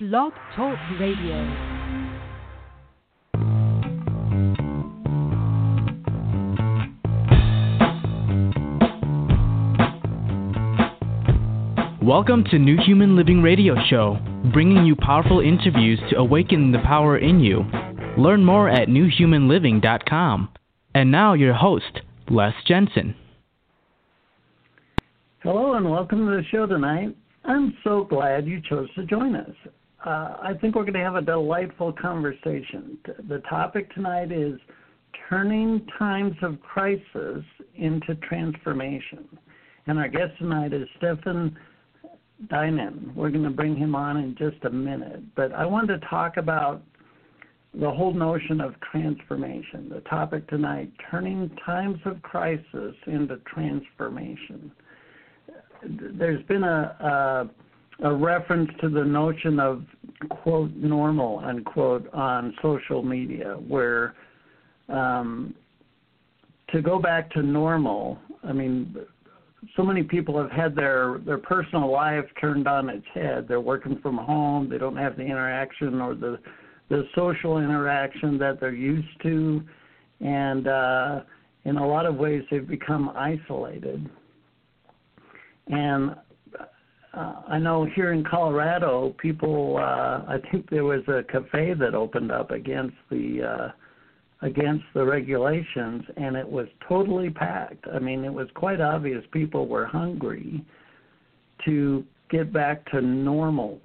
Blog Talk Radio. Welcome to New Human Living Radio Show, bringing you powerful interviews to awaken the power in you. Learn more at newhumanliving.com. And now, your host, Les Jensen. Hello, and welcome to the show tonight. I'm so glad you chose to join us. Uh, I think we're going to have a delightful conversation. The topic tonight is turning times of crisis into transformation. And our guest tonight is Stephen Dinan. We're going to bring him on in just a minute. But I wanted to talk about the whole notion of transformation. The topic tonight turning times of crisis into transformation. There's been a, a, a reference to the notion of quote normal unquote on social media where um, to go back to normal i mean so many people have had their their personal life turned on its head. They're working from home. They don't have the interaction or the the social interaction that they're used to, and uh, in a lot of ways they've become isolated. And uh, I know here in Colorado, people. Uh, I think there was a cafe that opened up against the uh, against the regulations, and it was totally packed. I mean, it was quite obvious people were hungry to get back to normal.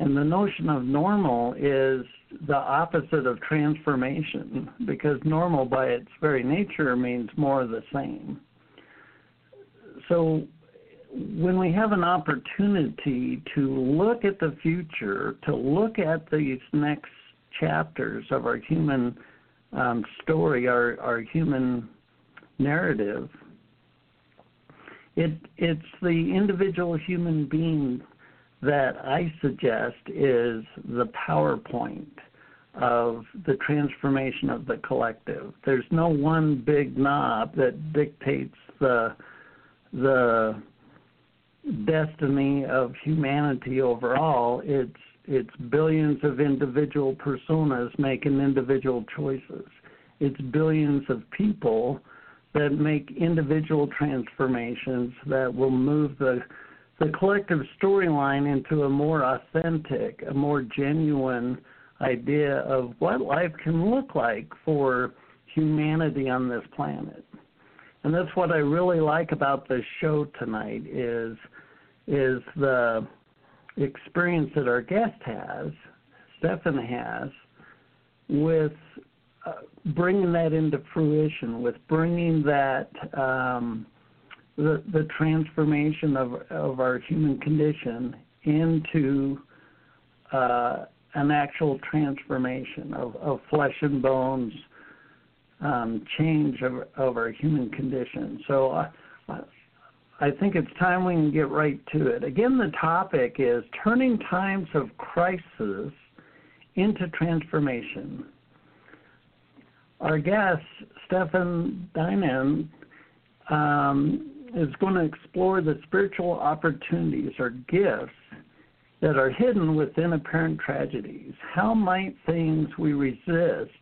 And the notion of normal is the opposite of transformation because normal, by its very nature, means more of the same. So, when we have an opportunity to look at the future, to look at these next chapters of our human um, story, our our human narrative, it it's the individual human being that I suggest is the PowerPoint of the transformation of the collective. There's no one big knob that dictates the the destiny of humanity overall. It's it's billions of individual personas making individual choices. It's billions of people that make individual transformations that will move the the collective storyline into a more authentic, a more genuine idea of what life can look like for humanity on this planet. And that's what I really like about this show tonight is is the experience that our guest has, Stefan has, with uh, bringing that into fruition, with bringing that um, the the transformation of of our human condition into uh, an actual transformation of, of flesh and bones um, change of, of our human condition. So uh, I think it's time we can get right to it. Again, the topic is turning times of crisis into transformation. Our guest, Stephen Dinan, um, is going to explore the spiritual opportunities or gifts that are hidden within apparent tragedies. How might things we resist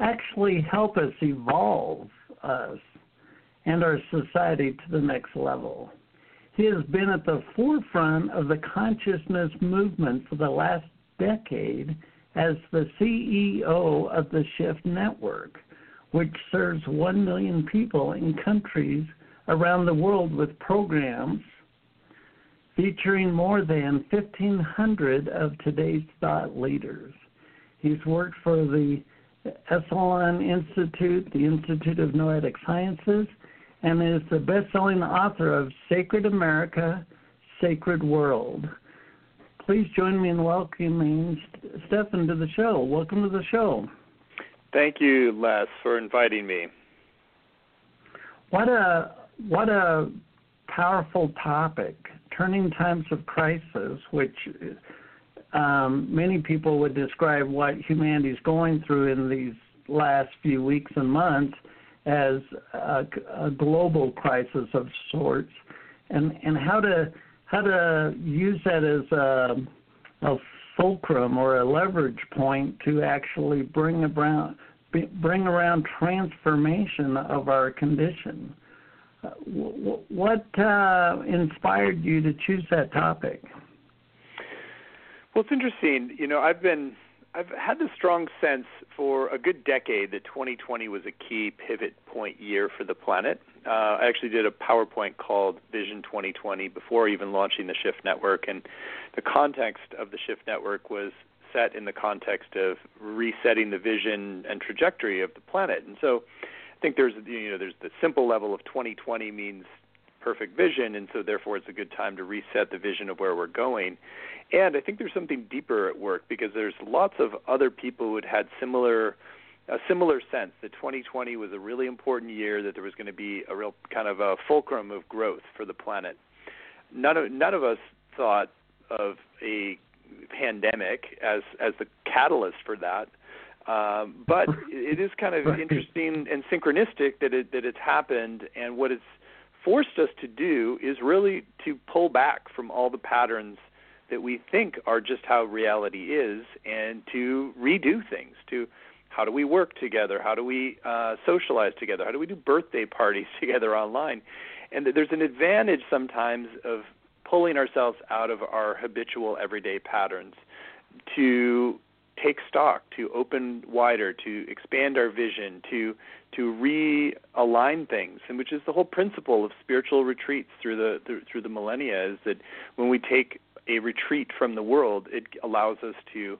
actually help us evolve us and our society to the next level. He has been at the forefront of the consciousness movement for the last decade as the CEO of the Shift Network, which serves 1 million people in countries around the world with programs featuring more than 1,500 of today's thought leaders. He's worked for the Esalen Institute, the Institute of Noetic Sciences, and is the best-selling author of Sacred America, Sacred World. Please join me in welcoming Stephen to the show. Welcome to the show. Thank you, Les, for inviting me. What a what a powerful topic, turning times of crisis, which um, many people would describe what humanity is going through in these last few weeks and months as a, a global crisis of sorts, and and how to how to use that as a, a fulcrum or a leverage point to actually bring around bring around transformation of our condition. Uh, what uh, inspired you to choose that topic? Well, it's interesting. You know, I've been I've had the strong sense for a good decade that 2020 was a key pivot point year for the planet. Uh, I actually did a PowerPoint called Vision 2020 before even launching the Shift Network, and the context of the Shift Network was set in the context of resetting the vision and trajectory of the planet. And so, I think there's you know there's the simple level of 2020 means perfect vision, and so therefore it's a good time to reset the vision of where we're going. And I think there's something deeper at work because there's lots of other people who had had similar a similar sense that 2020 was a really important year, that there was going to be a real kind of a fulcrum of growth for the planet. None of none of us thought of a pandemic as as the catalyst for that. Um, but it is kind of interesting and synchronistic that it that it's happened, and what it's forced us to do is really to pull back from all the patterns that we think are just how reality is and to redo things to how do we work together? How do we uh, socialize together? How do we do birthday parties together online? And there's an advantage sometimes of pulling ourselves out of our habitual everyday patterns to take stock, to open wider, to expand our vision, to to realign things, and which is the whole principle of spiritual retreats through the through, through the millennia is that when we take a retreat from the world, it allows us to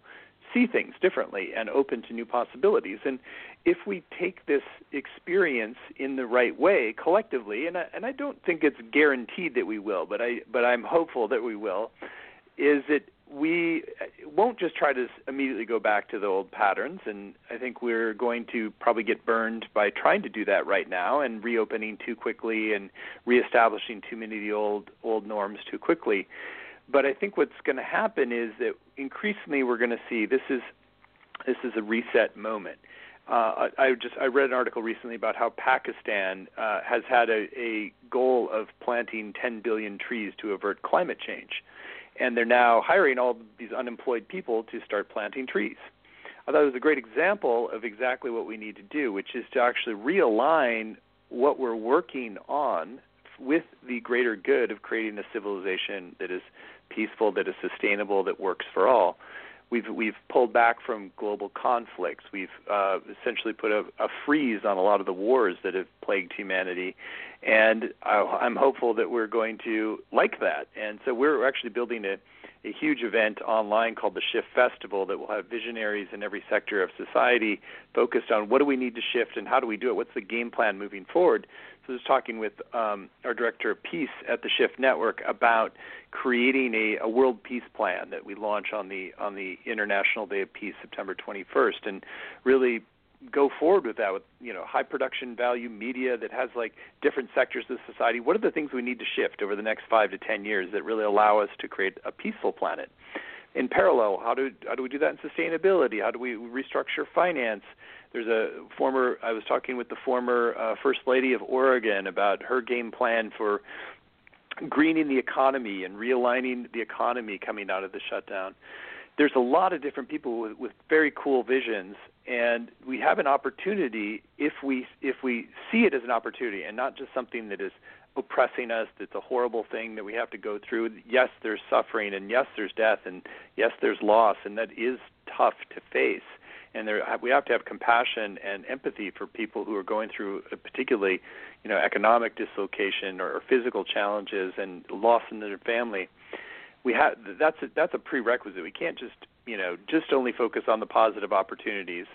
see things differently and open to new possibilities. And if we take this experience in the right way collectively, and I, and I don't think it's guaranteed that we will, but I but I'm hopeful that we will, is that we won't just try to immediately go back to the old patterns, and I think we're going to probably get burned by trying to do that right now and reopening too quickly and reestablishing too many of the old old norms too quickly. But I think what's going to happen is that increasingly we're going to see this is this is a reset moment. Uh, I just I read an article recently about how Pakistan uh, has had a, a goal of planting 10 billion trees to avert climate change and they're now hiring all these unemployed people to start planting trees. I thought it was a great example of exactly what we need to do, which is to actually realign what we're working on with the greater good of creating a civilization that is peaceful, that is sustainable, that works for all. We've we've pulled back from global conflicts. We've uh, essentially put a, a freeze on a lot of the wars that have plagued humanity, and I, am hopeful that we're going to like that. And so we're actually building a, a huge event online called the Shift Festival that will have visionaries in every sector of society focused on what do we need to shift and how do we do it? What's the game plan moving forward? Was talking with um, our director of peace at the Shift Network about creating a, a world peace plan that we launch on the on the International Day of Peace, September 21st, and really go forward with that with you know high production value media that has like different sectors of society. What are the things we need to shift over the next 5 to 10 years that really allow us to create a peaceful planet in parallel how do how do we do that in sustainability? How do we restructure finance? There's a former I was talking with the former uh, first lady of Oregon about her game plan for greening the economy and realigning the economy coming out of the shutdown. There's a lot of different people with, with very cool visions and we have an opportunity if we if we see it as an opportunity and not just something that is oppressing us that's a horrible thing that we have to go through yes there's suffering and yes there's death and yes there's loss and that is tough to face and there we have to have compassion and empathy for people who are going through uh, particularly you know economic dislocation or, or physical challenges and loss in their family we have that's a, that's a prerequisite. We can't just you know just only focus on the positive opportunities.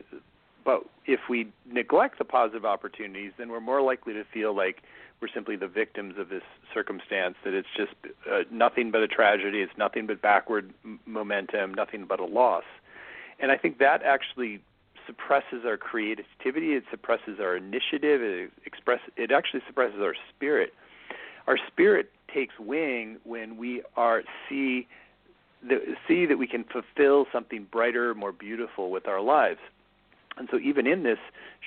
But if we neglect the positive opportunities, then we're more likely to feel like we're simply the victims of this circumstance. That it's just uh, nothing but a tragedy. It's nothing but backward m- momentum. Nothing but a loss. And I think that actually suppresses our creativity. It suppresses our initiative. It express. It actually suppresses our spirit. Our spirit takes wing when we are see see that we can fulfill something brighter, more beautiful with our lives. And so, even in this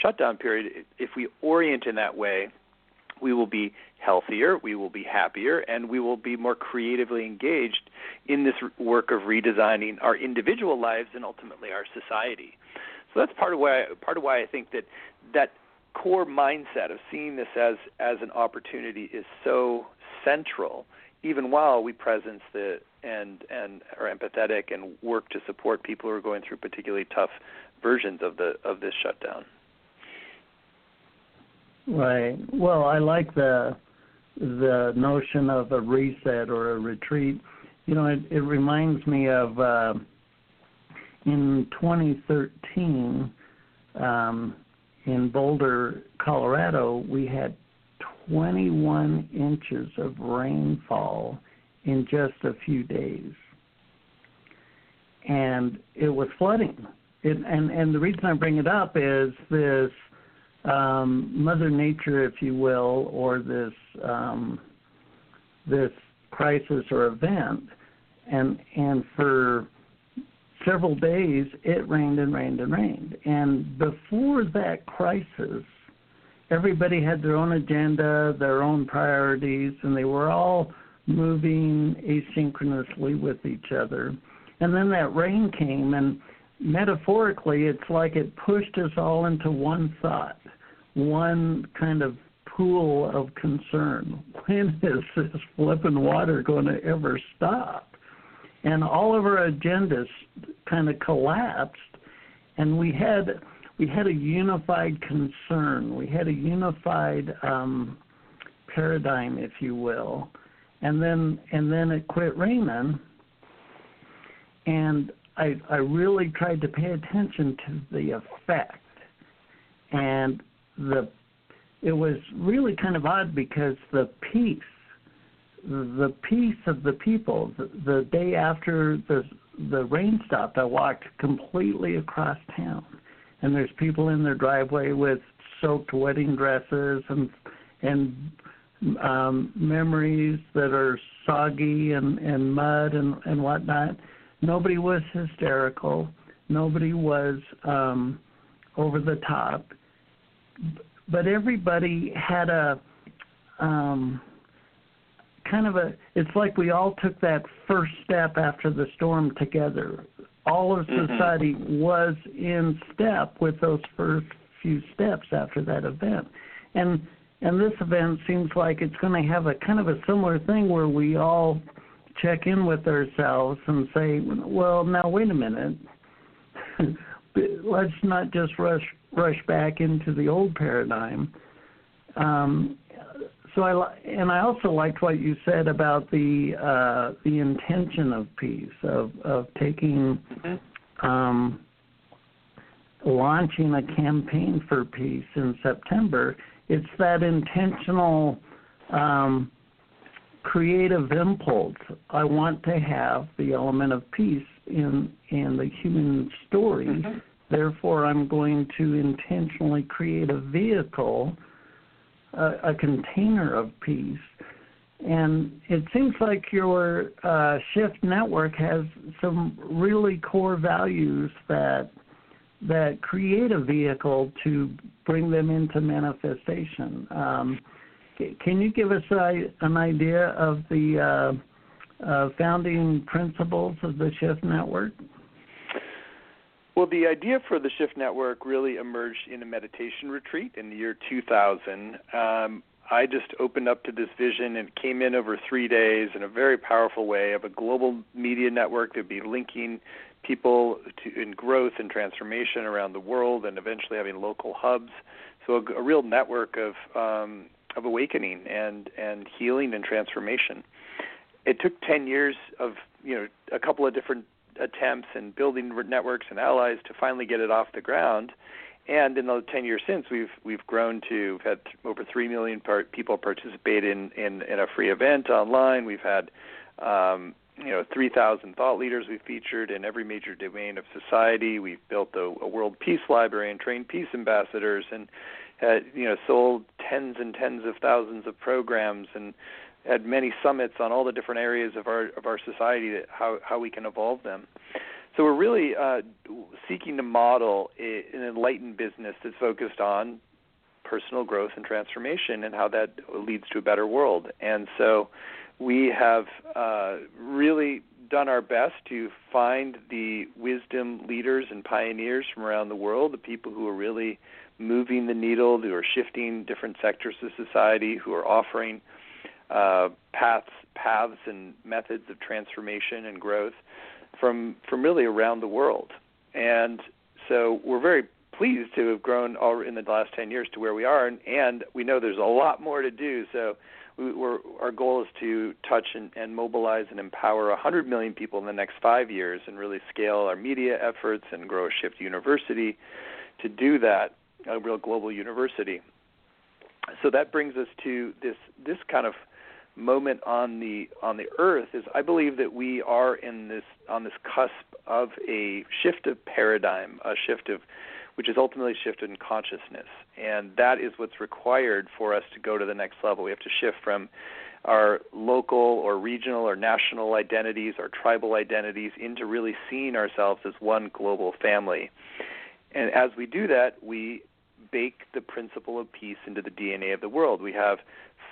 shutdown period, if we orient in that way, we will be healthier, we will be happier, and we will be more creatively engaged in this work of redesigning our individual lives and ultimately our society. So that's part of why part of why I think that that core mindset of seeing this as as an opportunity is so central, even while we presence the and and are empathetic and work to support people who are going through particularly tough versions of the of this shutdown. Right. Well, I like the the notion of a reset or a retreat. You know, it, it reminds me of uh, in 2013 um, in Boulder, Colorado, we had 21 inches of rainfall in just a few days, and it was flooding. It, and and the reason I bring it up is this um, Mother Nature, if you will, or this um, this crisis or event, and and for several days it rained and rained and rained. And before that crisis, everybody had their own agenda, their own priorities, and they were all moving asynchronously with each other. And then that rain came, and metaphorically, it's like it pushed us all into one thought one kind of pool of concern. When is this flipping water going to ever stop? And all of our agendas kind of collapsed, and we had we had a unified concern. We had a unified um, paradigm, if you will, and then and then it quit raining, and I I really tried to pay attention to the effect, and the it was really kind of odd because the peace the peace of the people the, the day after the the rain stopped i walked completely across town. And there's people in their driveway with soaked wedding dresses and and um memories that are soggy and and mud and and whatnot nobody was hysterical nobody was um over the top but everybody had a um, kind of a. It's like we all took that first step after the storm together. All of mm-hmm. society mm-hmm. was in step with those first few steps after that event, and and this event seems like it's going to have a kind of a similar thing where we all check in with ourselves and say, well, now wait a minute. Let's not just rush rush back into the old paradigm. Um, so I and I also liked what you said about the uh, the intention of peace of of taking mm-hmm. um, launching a campaign for peace in September. It's that intentional um, creative impulse. I want to have the element of peace in in the human story. Mm-hmm Therefore, I'm going to intentionally create a vehicle, a, a container of peace. And it seems like your uh, Shift network has some really core values that that create a vehicle to bring them into manifestation. Um, can you give us a, an idea of the uh, uh, founding principles of the Shift network? Well, the idea for the Shift Network really emerged in a meditation retreat in the year 2000. Um, I just opened up to this vision and came in over three days in a very powerful way of a global media network that would be linking people to in growth and transformation around the world, and eventually having local hubs. So a, a real network of um, of awakening and and healing and transformation. It took 10 years of you know a couple of different attempts and building networks and allies to finally get it off the ground. And in the 10 years since, we've we've grown to we've had over three million part, people participate in, in in a free event online. We've had um, you know 3,000 thought leaders we've featured in every major domain of society. We've built a, a world peace library and trained peace ambassadors and had you know sold tens and tens of thousands of programs and had many summits on all the different areas of our of our society that how how we can evolve them. So we're really uh, seeking to model an enlightened business that's focused on personal growth and transformation and how that leads to a better world. And so we have uh, really done our best to find the wisdom leaders and pioneers from around the world, the people who are really moving the needle, who are shifting different sectors of society, who are offering uh, paths, paths and methods of transformation and growth from from really around the world. And so we're very pleased to have grown all in the last 10 years to where we are, and, and we know there's a lot more to do. So we, we're, our goal is to touch and, and mobilize and empower 100 million people in the next five years, and really scale our media efforts and grow a Shift University to do that, a real global university. So that brings us to this this kind of moment on the on the earth is I believe that we are in this on this cusp of a shift of paradigm, a shift of which is ultimately shifted in consciousness. And that is what's required for us to go to the next level. We have to shift from our local or regional or national identities, our tribal identities, into really seeing ourselves as one global family. And as we do that, we bake the principle of peace into the DNA of the world. We have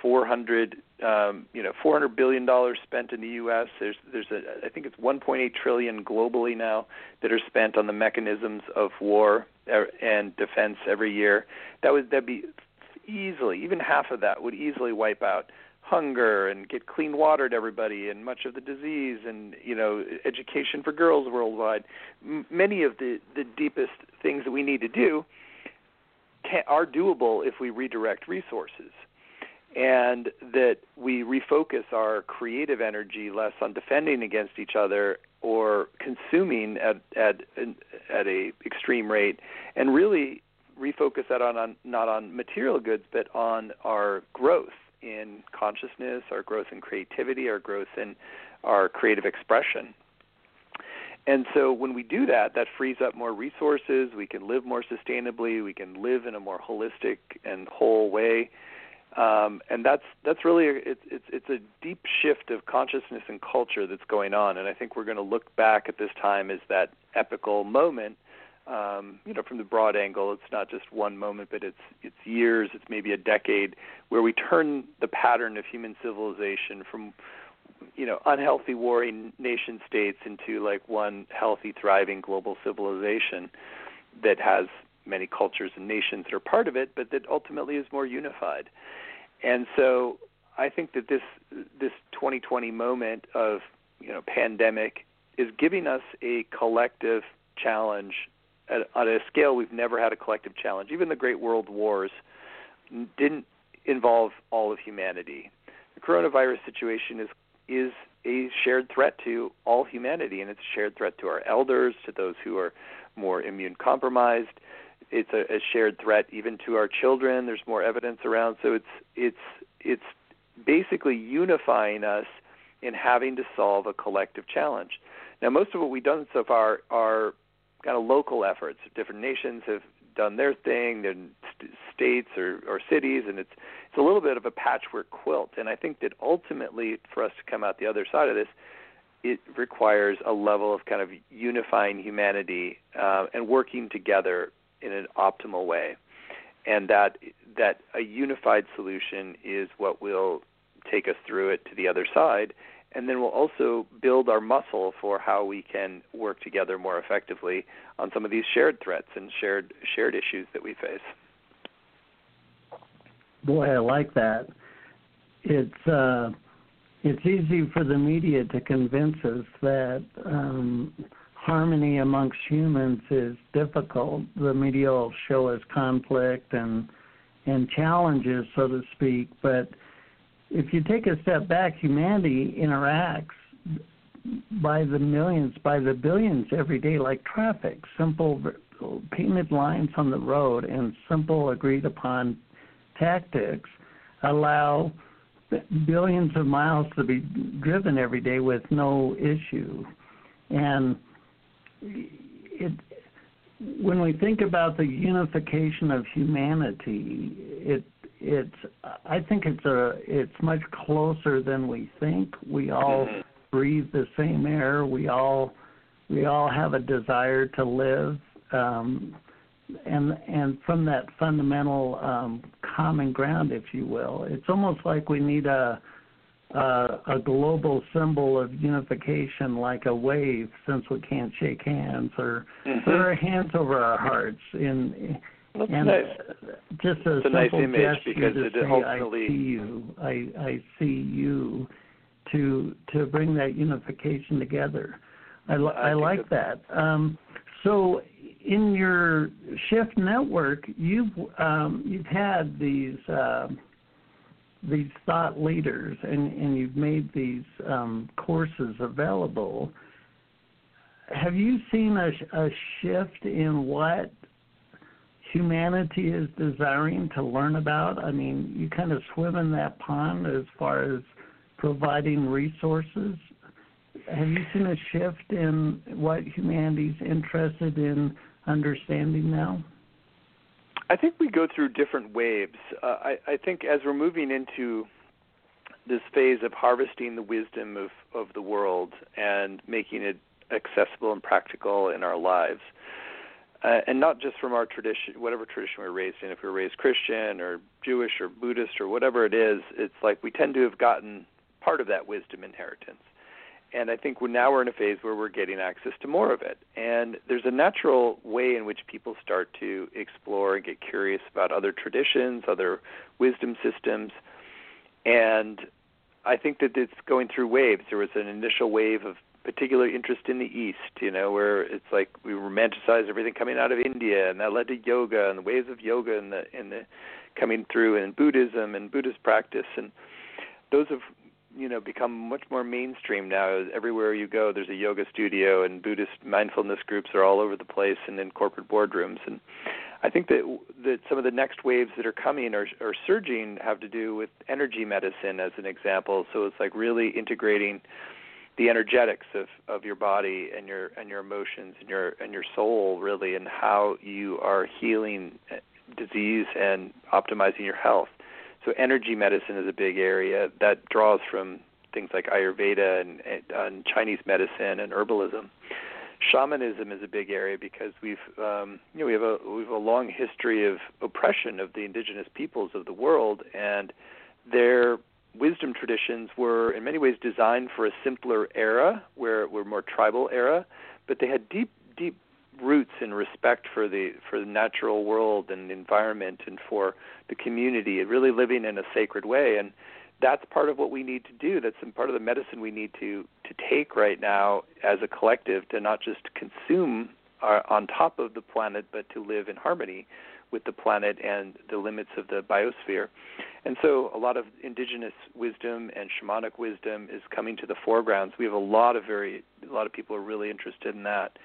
400, um, you know, 400 billion dollars spent in the U.S. There's, there's a, I think it's 1.8 trillion globally now that are spent on the mechanisms of war er, and defense every year. That would that be easily, even half of that would easily wipe out hunger and get clean water to everybody and much of the disease and you know education for girls worldwide. M- many of the the deepest things that we need to do can, are doable if we redirect resources and that we refocus our creative energy less on defending against each other or consuming at at at a extreme rate and really refocus that on, on not on material goods but on our growth in consciousness, our growth in creativity, our growth in our creative expression. And so when we do that, that frees up more resources. We can live more sustainably. We can live in a more holistic and whole way. Um, and that's that's really a, it's it's it's a deep shift of consciousness and culture that's going on. And I think we're going to look back at this time as that epical moment. Um, you know, from the broad angle, it's not just one moment, but it's it's years, it's maybe a decade, where we turn the pattern of human civilization from you know unhealthy warring nation states into like one healthy thriving global civilization that has many cultures and nations that are part of it but that ultimately is more unified. And so i think that this this 2020 moment of you know pandemic is giving us a collective challenge at, a scale we've never had a collective challenge. Even the great world wars didn't involve all of humanity. The coronavirus situation is is a shared threat to all humanity, and it's a shared threat to our elders, to those who are more immune compromised. It's a, a shared threat even to our children. There's more evidence around, so it's it's it's basically unifying us in having to solve a collective challenge. Now, most of what we've done so far are kind of local efforts. Different nations have done their thing, in st- states or, or cities, and it's it's a little bit of a patchwork quilt. And I think that ultimately, for us to come out the other side of this, it requires a level of kind of unifying humanity uh, and working together in an optimal way, and that that a unified solution is what will take us through it to the other side and then we'll also build our muscle for how we can work together more effectively on some of these shared threats and shared shared issues that we face. Boy, I like that. It's uh, it's easy for the media to convince us that um, harmony amongst humans is difficult. The media will show us conflict and and challenges, so to speak, but if you take a step back, humanity interacts by the millions, by the billions every day, like traffic, simple painted lines on the road and simple agreed upon tactics allow billions of miles to be driven every day with no issue. And it, when we think about the unification of humanity, it it's I think it's a it's much closer than we think. We all mm-hmm. breathe the same air. We all we all have a desire to live. Um, and and from that fundamental um, common ground, if you will, it's almost like we need a uh, a global symbol of unification, like a wave, since we can't shake hands or mm-hmm. put our hands over our hearts. In That's and nice. just a it's simple a nice image gesture because to it say, ultimately "I see you," I I see you, to to bring that unification together. I, I, I like that. Um, so in your shift network, you've um, you've had these uh, these thought leaders, and, and you've made these um, courses available. Have you seen a, a shift in what humanity is desiring to learn about? I mean, you kind of swim in that pond as far as providing resources. Have you seen a shift in what humanity's interested in understanding now? I think we go through different waves. Uh, I, I think as we're moving into this phase of harvesting the wisdom of, of the world and making it accessible and practical in our lives, uh, and not just from our tradition, whatever tradition we're raised in. If we're raised Christian or Jewish or Buddhist or whatever it is, it's like we tend to have gotten part of that wisdom inheritance. And I think we're now we're in a phase where we're getting access to more of it. And there's a natural way in which people start to explore and get curious about other traditions, other wisdom systems. And I think that it's going through waves. There was an initial wave of particular interest in the East, you know, where it's like we romanticize everything coming out of India, and that led to yoga and the waves of yoga and the in the coming through and Buddhism and Buddhist practice, and those have you know become much more mainstream now. Everywhere you go, there's a yoga studio, and Buddhist mindfulness groups are all over the place and in corporate boardrooms. And I think that that some of the next waves that are coming or are surging have to do with energy medicine, as an example. So it's like really integrating the energetics of of your body and your and your emotions and your and your soul really and how you are healing uh, disease and optimizing your health. So energy medicine is a big area that draws from things like ayurveda and, and chinese medicine and herbalism. Shamanism is a big area because we've um, you know we have a we have a long history of oppression of the indigenous peoples of the world and their wisdom traditions were in many ways designed for a simpler era where we're more tribal era but they had deep deep roots in respect for the for the natural world and environment and for the community and really living in a sacred way. And that's part of what we need to do. That's part of the medicine we need to to take right now as a collective to not just consume our, on top of the planet but to live in harmony with the planet and the limits of the biosphere. And so a lot of indigenous wisdom and shamanic wisdom is coming to the foreground. So we have a lot of very a lot of people are really interested in that.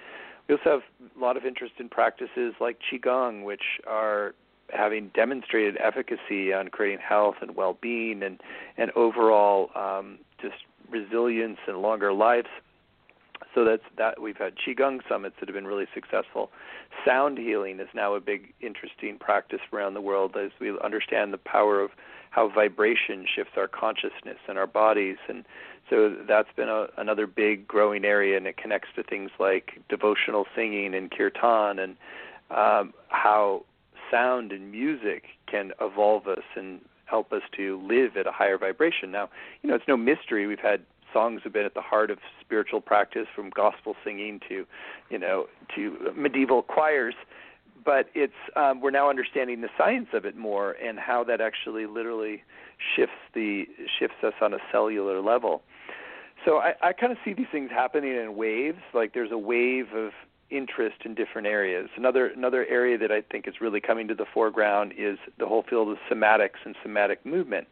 We also have a lot of interest in practices like qigong which are having demonstrated efficacy on creating health and well-being and and overall um, just resilience and longer lives so that's that we've had qigong summits that have been really successful. Sound healing is now a big interesting practice around the world as we understand the power of how vibration shifts our consciousness and our bodies and so that's been a, another big growing area and it connects to things like devotional singing and kirtan and um, how sound and music can evolve us and help us to live at a higher vibration. Now, you know, it's no mystery we've had songs have been at the heart of spiritual practice from gospel singing to you know to medieval choirs. But it's um, we're now understanding the science of it more and how that actually literally shifts the shifts us on a cellular level. So I, I kind of see these things happening in waves like there's a wave of interest in different areas. Another another area that I think is really coming to the foreground is the whole field of somatics and somatic movement.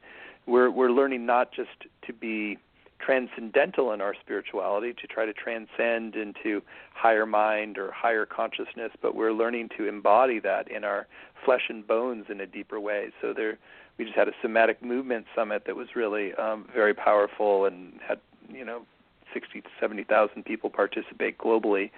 We're we're learning not just to be transcendental in our spirituality to try to transcend into higher mind or higher consciousness but we're learning to embody that in our flesh and bones in a deeper way. So there we just had a somatic movement summit that was really um, very powerful and had you know 60 to 70,000 people participate globally.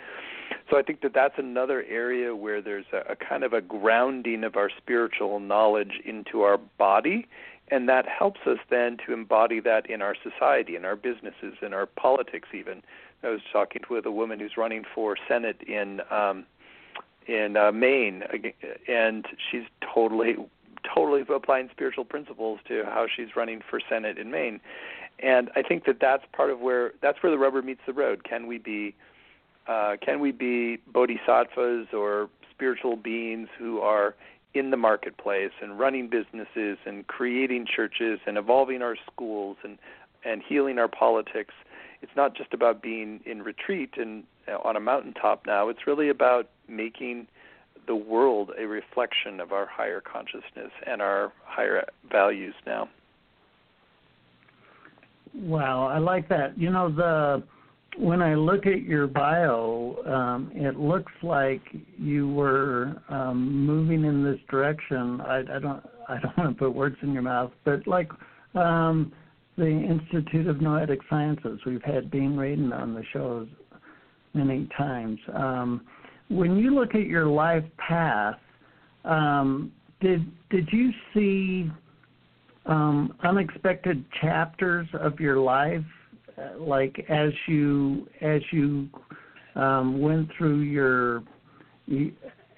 So I think that that's another area where there's a, a kind of a grounding of our spiritual knowledge into our body and that helps us then to embody that in our society, in our businesses, in our politics. Even I was talking with a woman who's running for Senate in um, in uh, Maine, and she's totally totally applying spiritual principles to how she's running for Senate in Maine. And I think that that's part of where that's where the rubber meets the road. Can we be uh, can we be bodhisattvas or spiritual beings who are in the marketplace and running businesses and creating churches and evolving our schools and and healing our politics? It's not just about being in retreat and uh, on a mountaintop now. It's really about making the world a reflection of our higher consciousness and our higher values now. Wow, I like that. You know, the when I look at your bio, um, it looks like you were um, moving in this direction. I, I don't, I don't want to put words in your mouth, but like um, the Institute of Noetic Sciences, we've had Dean Radin on the shows many times. Um, when you look at your life path, um, did did you see um, unexpected chapters of your life, like as you as you um, went through your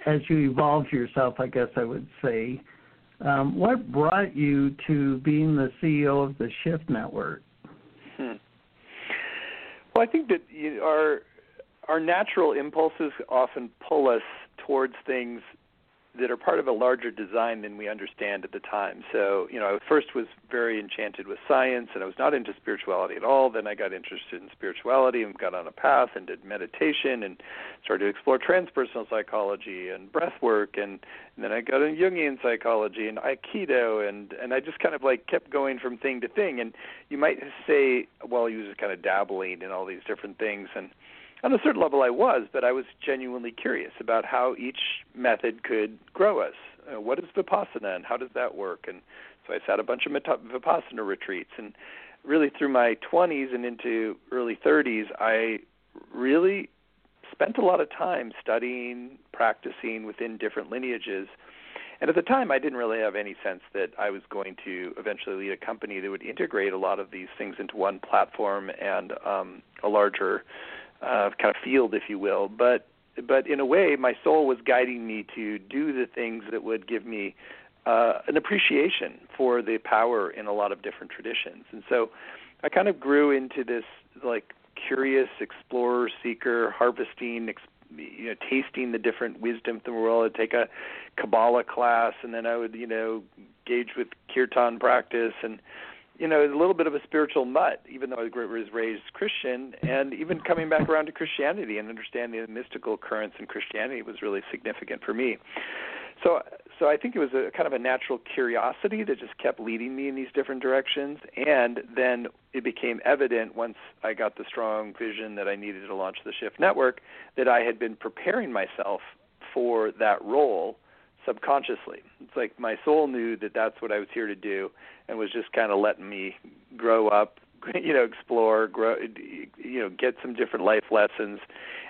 as you evolved yourself, I guess I would say. Um, what brought you to being the CEO of the Shift Network? Hmm. Well, I think that you our our natural impulses often pull us towards things that are part of a larger design than we understand at the time. So, you know, I first was very enchanted with science and I was not into spirituality at all. Then I got interested in spirituality and got on a path and did meditation and started to explore transpersonal psychology and breath work and, and then I got into Jungian psychology and Aikido and and I just kind of like kept going from thing to thing and you might say well he was just kind of dabbling in all these different things and on a certain level I was, but I was genuinely curious about how each method could grow us. Uh, what is Vipassana and how does that work? And so I sat a bunch of Vipassana retreats. And really through my 20s and into early 30s, I really spent a lot of time studying, practicing within different lineages. And at the time, I didn't really have any sense that I was going to eventually lead a company that would integrate a lot of these things into one platform and um, a larger uh, kind of field, if you will. But but in a way, my soul was guiding me to do the things that would give me uh, an appreciation for the power in a lot of different traditions. And so, I kind of grew into this like curious explorer, seeker, harvesting, ex- you know, tasting the different wisdom of the world. I'd take a Kabbalah class, and then I would, you know, engage with kirtan practice and you know, a little bit of a spiritual nut, even though I was raised Christian, and even coming back around to Christianity and understanding the mystical currents in Christianity was really significant for me. So, so I think it was a kind of a natural curiosity that just kept leading me in these different directions, and then it became evident once I got the strong vision that I needed to launch the Shift Network that I had been preparing myself for that role subconsciously. It's like my soul knew that that's what I was here to do, and was just kind of letting me grow up, you know, explore, grow, you know, get some different life lessons,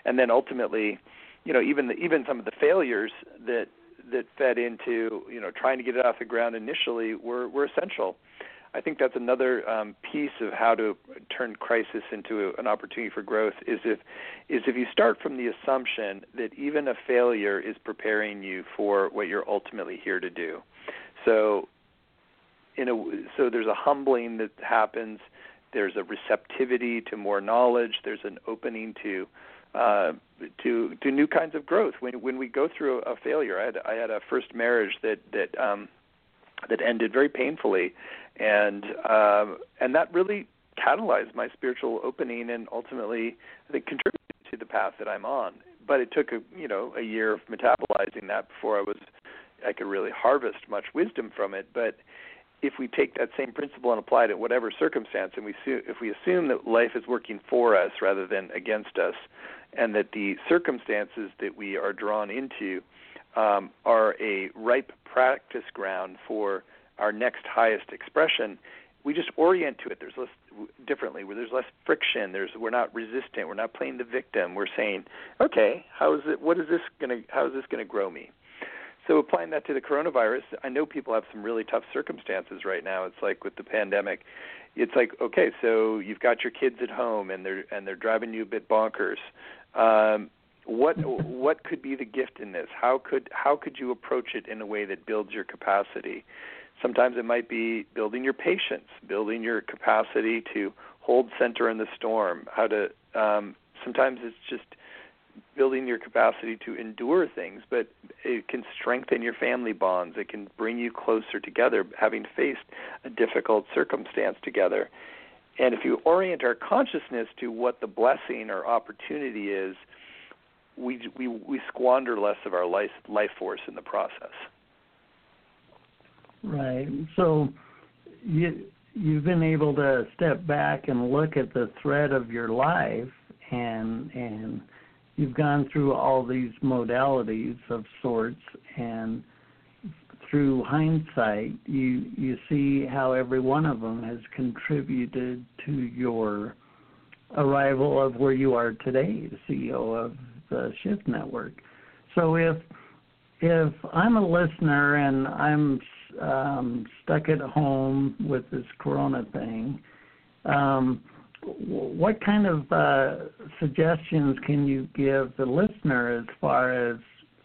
and then ultimately, you know, even the, even some of the failures that that fed into you know trying to get it off the ground initially were were essential. I think that's another um, piece of how to turn crisis into a, an opportunity for growth. Is if is if you start from the assumption that even a failure is preparing you for what you're ultimately here to do. So, in a so there's a humbling that happens. There's a receptivity to more knowledge. There's an opening to uh, to to new kinds of growth. When when we go through a failure, I had I had a first marriage that that um, that ended very painfully, and um, and that really catalyzed my spiritual opening and ultimately I think contributed to the path that I'm on. But it took a you know a year of metabolizing that before I was I could really harvest much wisdom from it. But if we take that same principle and apply it in whatever circumstance, and we if we assume that life is working for us rather than against us, and that the circumstances that we are drawn into um, are a ripe practice ground for our next highest expression, we just orient to it. There's less differently. Where there's less friction. There's we're not resistant. We're not playing the victim. We're saying, okay, how is it? What is this gonna? How is this gonna grow me? So applying that to the coronavirus, I know people have some really tough circumstances right now. It's like with the pandemic, it's like okay, so you've got your kids at home and they're and they're driving you a bit bonkers. Um, what what could be the gift in this? How could how could you approach it in a way that builds your capacity? Sometimes it might be building your patience, building your capacity to hold center in the storm. How to um, sometimes it's just building your capacity to endure things, but it can strengthen your family bonds. It can bring you closer together, having faced a difficult circumstance together. And if you orient our consciousness to what the blessing or opportunity is, we we we squander less of our life life force in the process. Right. So you you've been able to step back and look at the thread of your life and and you've gone through all these modalities of sorts and through hindsight you you see how every one of them has contributed to your arrival of where you are today CEO of the Shift Network. So if if I'm a listener and I'm um, stuck at home with this corona thing um, what kind of uh, suggestions can you give the listener as far as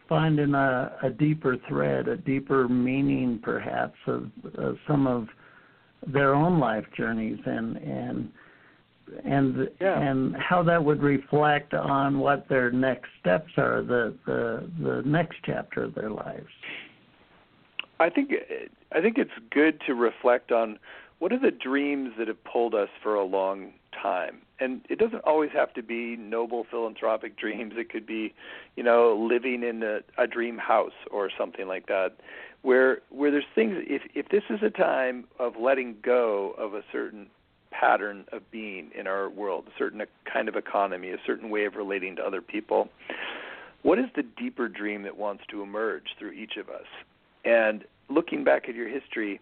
finding a, a deeper thread, a deeper meaning, perhaps, of, of some of their own life journeys, and and and yeah. and how that would reflect on what their next steps are, the the the next chapter of their lives. I think I think it's good to reflect on what are the dreams that have pulled us for a long time. And it doesn't always have to be noble philanthropic dreams. It could be, you know, living in a, a dream house or something like that, where where there's things. If if this is a time of letting go of a certain pattern of being in our world, a certain kind of economy, a certain way of relating to other people, what is the deeper dream that wants to emerge through each of us? And looking back at your history,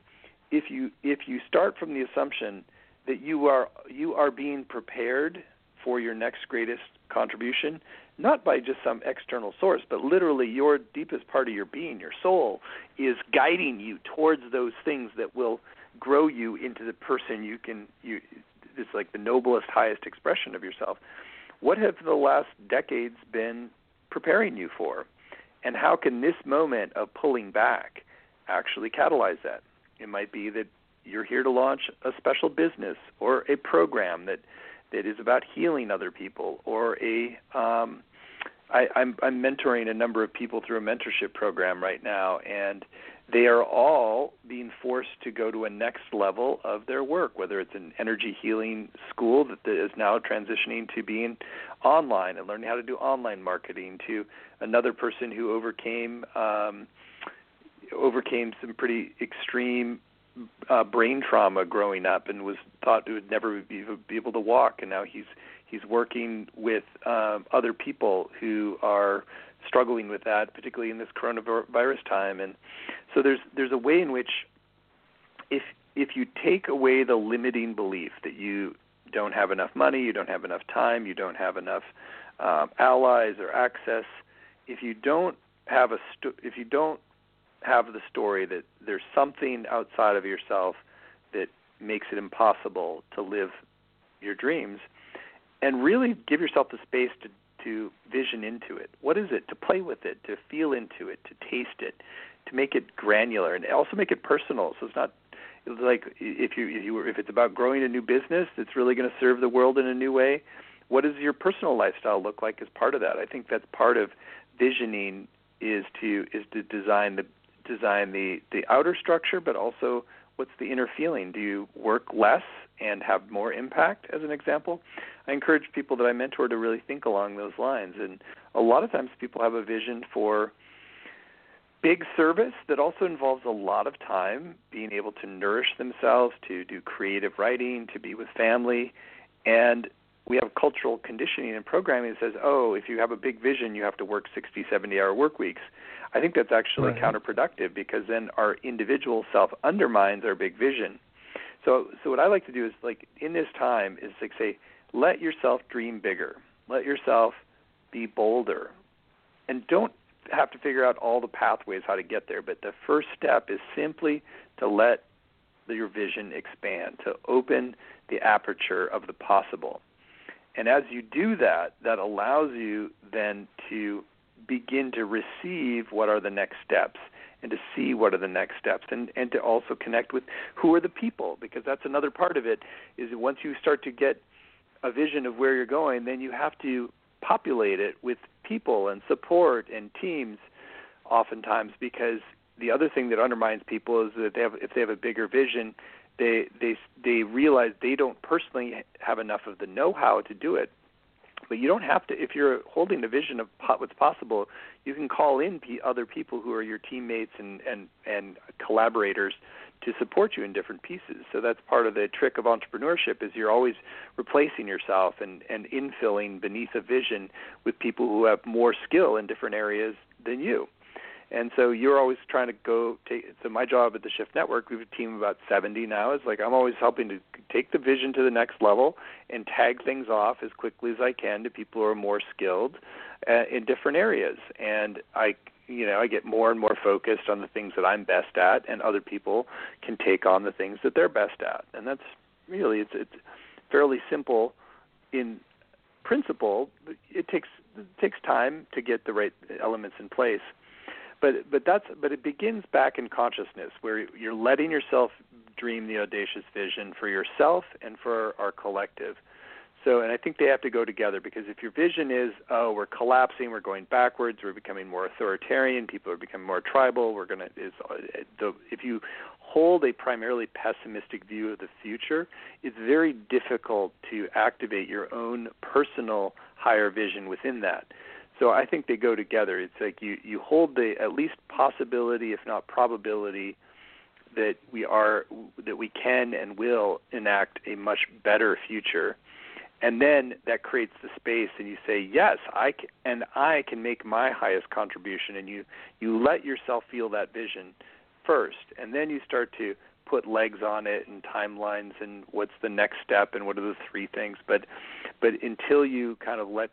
if you if you start from the assumption that you are you are being prepared for your next greatest contribution not by just some external source but literally your deepest part of your being your soul is guiding you towards those things that will grow you into the person you can you it's like the noblest highest expression of yourself what have the last decades been preparing you for? And how can this moment of pulling back actually catalyze that? It might be that you're here to launch a special business or a program that that is about healing other people or a um, I, I'm, I'm mentoring a number of people through a mentorship program right now, and they are all being forced to go to a next level of their work, whether it's an energy healing school that is now transitioning to being online and learning how to do online marketing, to another person who overcame um, overcame some pretty extreme uh, brain trauma growing up and was thought he would never be, be able to walk, and now he's he's working with um, other people who are struggling with that, particularly in this coronavirus time. And so there's there's a way in which if if you take away the limiting belief that you don't have enough money, you don't have enough time, you don't have enough um, allies or access, if you don't have a st- if you don't have the story that there's something outside of yourself that makes it impossible to live your dreams and really give yourself the space to to vision into it. What is it? To play with it, to feel into it, to taste it, to make it granular and also make it personal. So it's not like if you if you were, if it's about growing a new business that's really going to serve the world in a new way, what does your personal lifestyle look like as part of that? I think that's part of visioning is to is to design the design the the outer structure, but also what's the inner feeling? Do you work less and have more impact? As an example, I encourage people that I mentor to really think along those lines. And a lot of times, people have a vision for big service that also involves a lot of time being able to nourish themselves, to do creative writing, to be with family, and we have cultural conditioning and programming that says, oh, if you have a big vision, you have to work 60, 70 hour work weeks. I think that's actually right. counterproductive because then our individual self undermines our big vision. So, so what I like to do is like in this time is like say, let yourself dream bigger, let yourself be bolder, and don't have to figure out all the pathways how to get there. But the first step is simply to let your vision expand, to open the aperture of the possible. And as you do that, that allows you then to begin to receive what are the next steps and to see what are the next steps and and to also connect with who are the people because that's another part of it is once you start to get a vision of where you're going then you have to populate it with people and support and teams oftentimes because the other thing that undermines people is that they have if they have a bigger vision they they they realize they don't personally have enough of the know-how to do it but you don't have to if you're holding the vision of what's possible you can call in other people who are your teammates and and and collaborators to support you in different pieces. So that's part of the trick of entrepreneurship is you're always replacing yourself and and infilling beneath a vision with people who have more skill in different areas than you and so you're always trying to go take so my job at the shift network we have a team of about 70 now is like i'm always helping to take the vision to the next level and tag things off as quickly as i can to people who are more skilled uh, in different areas. And i you know i get more and more focused on the things that i'm best at and other people can take on the things that they're best at. And that's really it's it's fairly simple in principle it takes it takes time to get the right elements in place but but that's but it begins back in consciousness where you're letting yourself dream the audacious vision for yourself and for our collective. So and i think they have to go together because if your vision is oh we're collapsing we're going backwards we're becoming more authoritarian people are becoming more tribal we're going to if you hold a primarily pessimistic view of the future it's very difficult to activate your own personal higher vision within that so I think they go together. It's like you you hold the at least possibility, if not probability, that we are that we can and will enact a much better future, and then that creates the space, and you say yes, I can, and I can make my highest contribution, and you you let yourself feel that vision first, and then you start to put legs on it and timelines and what's the next step and what are the three things. But but until you kind of let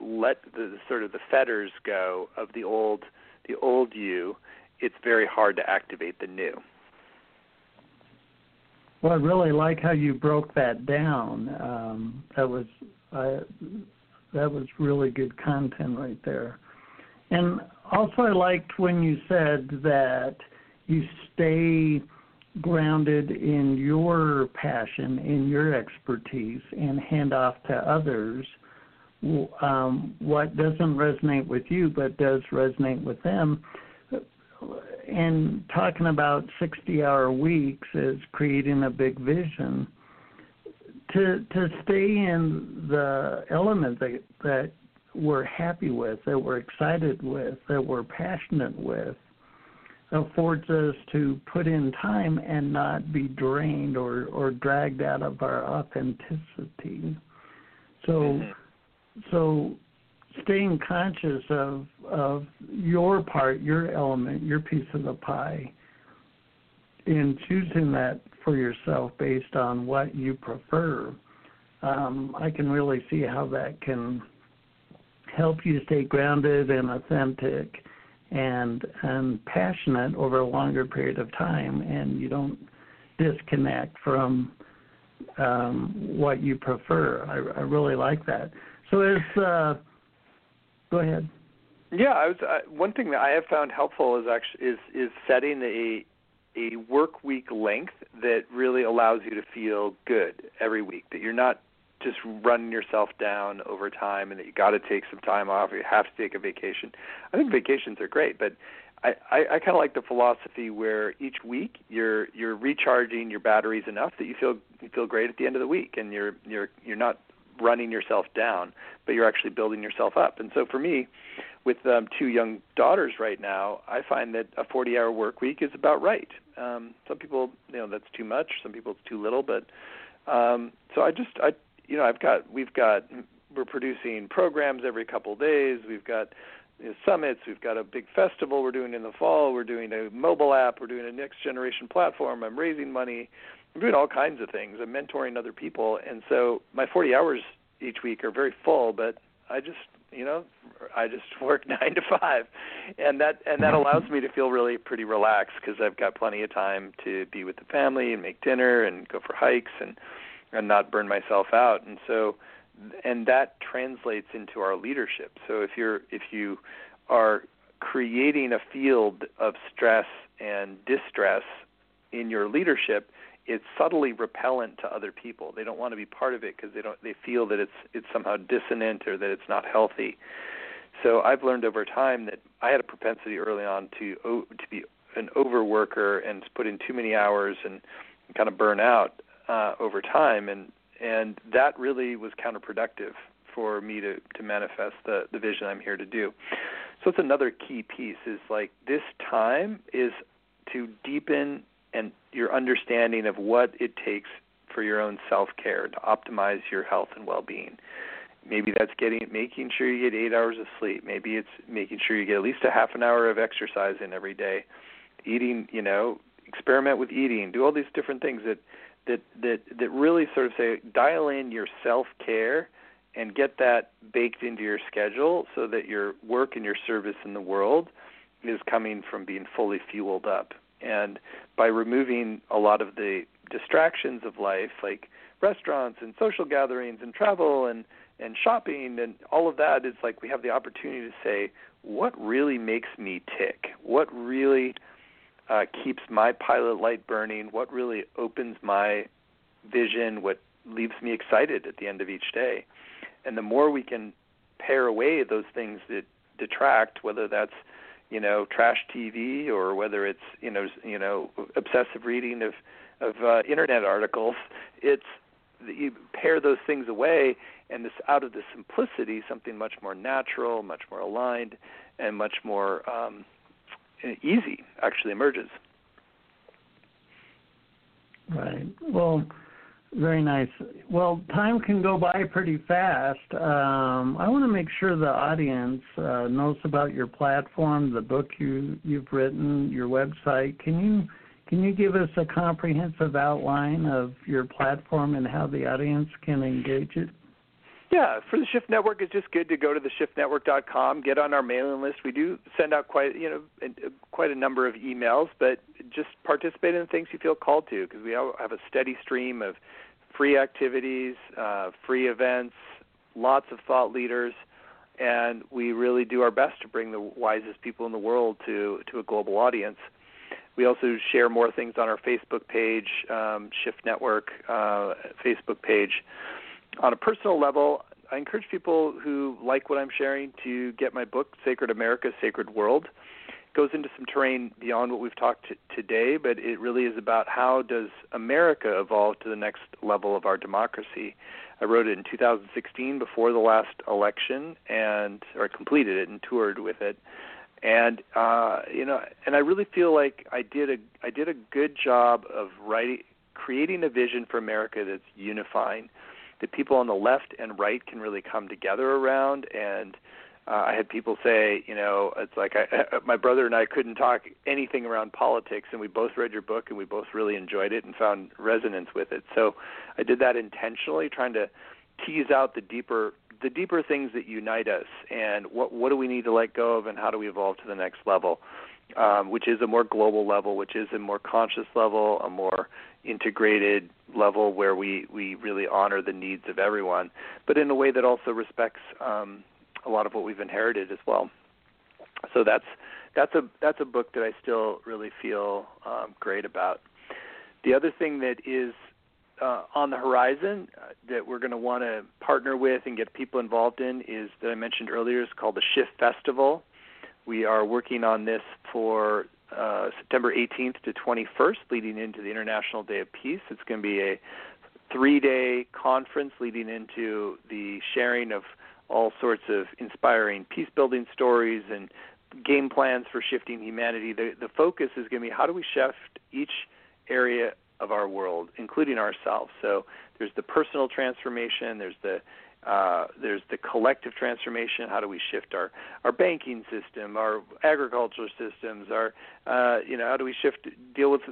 let the sort of the fetters go of the old the old you, it's very hard to activate the new. Well, I really like how you broke that down. Um, that was I, that was really good content right there. And also, I liked when you said that you stay grounded in your passion, in your expertise, and hand off to others um, what doesn't resonate with you but does resonate with them. And talking about 60 hour weeks is creating a big vision. To, to stay in the element that, that we're happy with, that we're excited with, that we're passionate with, affords us to put in time and not be drained or, or dragged out of our authenticity. So, mm-hmm so staying conscious of of your part, your element, your piece of the pie, in choosing that for yourself based on what you prefer, um, I can really see how that can help you stay grounded and authentic and and passionate over a longer period of time, and you don't disconnect from um, what you prefer. I, I really like that. So it's uh, go ahead. Yeah, I was uh, one thing that I have found helpful is actually is is setting a a work week length that really allows you to feel good every week. That you're not just running yourself down over time, and that you got to take some time off. Or you have to take a vacation. I think vacations are great, but I, I, I kind of like the philosophy where each week you're you're recharging your batteries enough that you feel you feel great at the end of the week, and you're you're you're not running yourself down, but you're actually building yourself up. And so for me, with um, two young daughters right now, I find that a 40-hour work week is about right. Um, some people, you know, that's too much. Some people it's too little. But um, so I just, I, you know, I've got, we've got, we're producing programs every couple of days. We've got you know, summits. We've got a big festival we're doing in the fall. We're doing a mobile app. We're doing a next generation platform. I'm raising money. I'm doing all kinds of things. I'm mentoring other people, and so my 40 hours each week are very full. But I just, you know, I just work nine to five, and that and that allows me to feel really pretty relaxed because I've got plenty of time to be with the family and make dinner and go for hikes and and not burn myself out. And so and that translates into our leadership. So if you're if you are creating a field of stress and distress in your leadership, it's subtly repellent to other people. They don't want to be part of it because they don't they feel that it's it's somehow dissonant or that it's not healthy. So I've learned over time that I had a propensity early on to to be an overworker and put in too many hours and kind of burn out uh, over time, and and that really was counterproductive for me to to manifest the the vision I'm here to do. So it's another key piece is like this time is to deepen and your understanding of what it takes for your own self-care to optimize your health and well-being. Maybe that's getting making sure you get 8 hours of sleep. Maybe it's making sure you get at least a half an hour of exercise in every day. Eating, you know, experiment with eating. Do all these different things that that that that really sort of say dial in your self-care and get that baked into your schedule so that your work and your service in the world is coming from being fully fueled up. And by removing a lot of the distractions of life, like restaurants and social gatherings and travel and and shopping and all of that, it's like we have the opportunity to say, what really makes me tick? What really uh, keeps my pilot light burning? What really opens my vision? What leaves me excited at the end of each day? And the more we can pare away those things that detract, whether that's you know trash TV or whether it's you know you know obsessive reading of of uh, internet articles, it's you pare those things away, and this out of the simplicity, something much more natural, much more aligned, and much more um, easy actually emerges. Right. Well, very nice. Well, time can go by pretty fast. Um, I want to make sure the audience uh, knows about your platform, the book you you've written, your website. Can you can you give us a comprehensive outline of your platform and how the audience can engage it? Yeah, for the Shift Network, it's just good to go to the shiftnetwork.com, get on our mailing list. We do send out quite you know quite a number of emails, but just participate in the things you feel called to because we have a steady stream of free activities, uh, free events, lots of thought leaders, and we really do our best to bring the wisest people in the world to to a global audience. We also share more things on our Facebook page, um, Shift Network uh, Facebook page. On a personal level, I encourage people who like what I'm sharing to get my book, Sacred America, Sacred World. It goes into some terrain beyond what we've talked to today, but it really is about how does America evolve to the next level of our democracy. I wrote it in 2016 before the last election, and or completed it and toured with it, and uh, you know, and I really feel like I did a I did a good job of writing, creating a vision for America that's unifying, that people on the left and right can really come together around and uh, I had people say, you know, it's like I, my brother and I couldn't talk anything around politics, and we both read your book and we both really enjoyed it and found resonance with it. So I did that intentionally, trying to tease out the deeper the deeper things that unite us and what what do we need to let go of and how do we evolve to the next level, um, which is a more global level, which is a more conscious level, a more integrated level where we we really honor the needs of everyone, but in a way that also respects. Um, a lot of what we've inherited as well. So that's that's a that's a book that I still really feel um, great about. The other thing that is uh, on the horizon uh, that we're going to want to partner with and get people involved in is that I mentioned earlier is called the Shift Festival. We are working on this for uh, September 18th to 21st, leading into the International Day of Peace. It's going to be a three-day conference leading into the sharing of all sorts of inspiring peace building stories and game plans for shifting humanity. The the focus is going to be how do we shift each area of our world, including ourselves. So there's the personal transformation, there's the uh, there's the collective transformation. How do we shift our our banking system, our agricultural systems, our uh, you know how do we shift deal with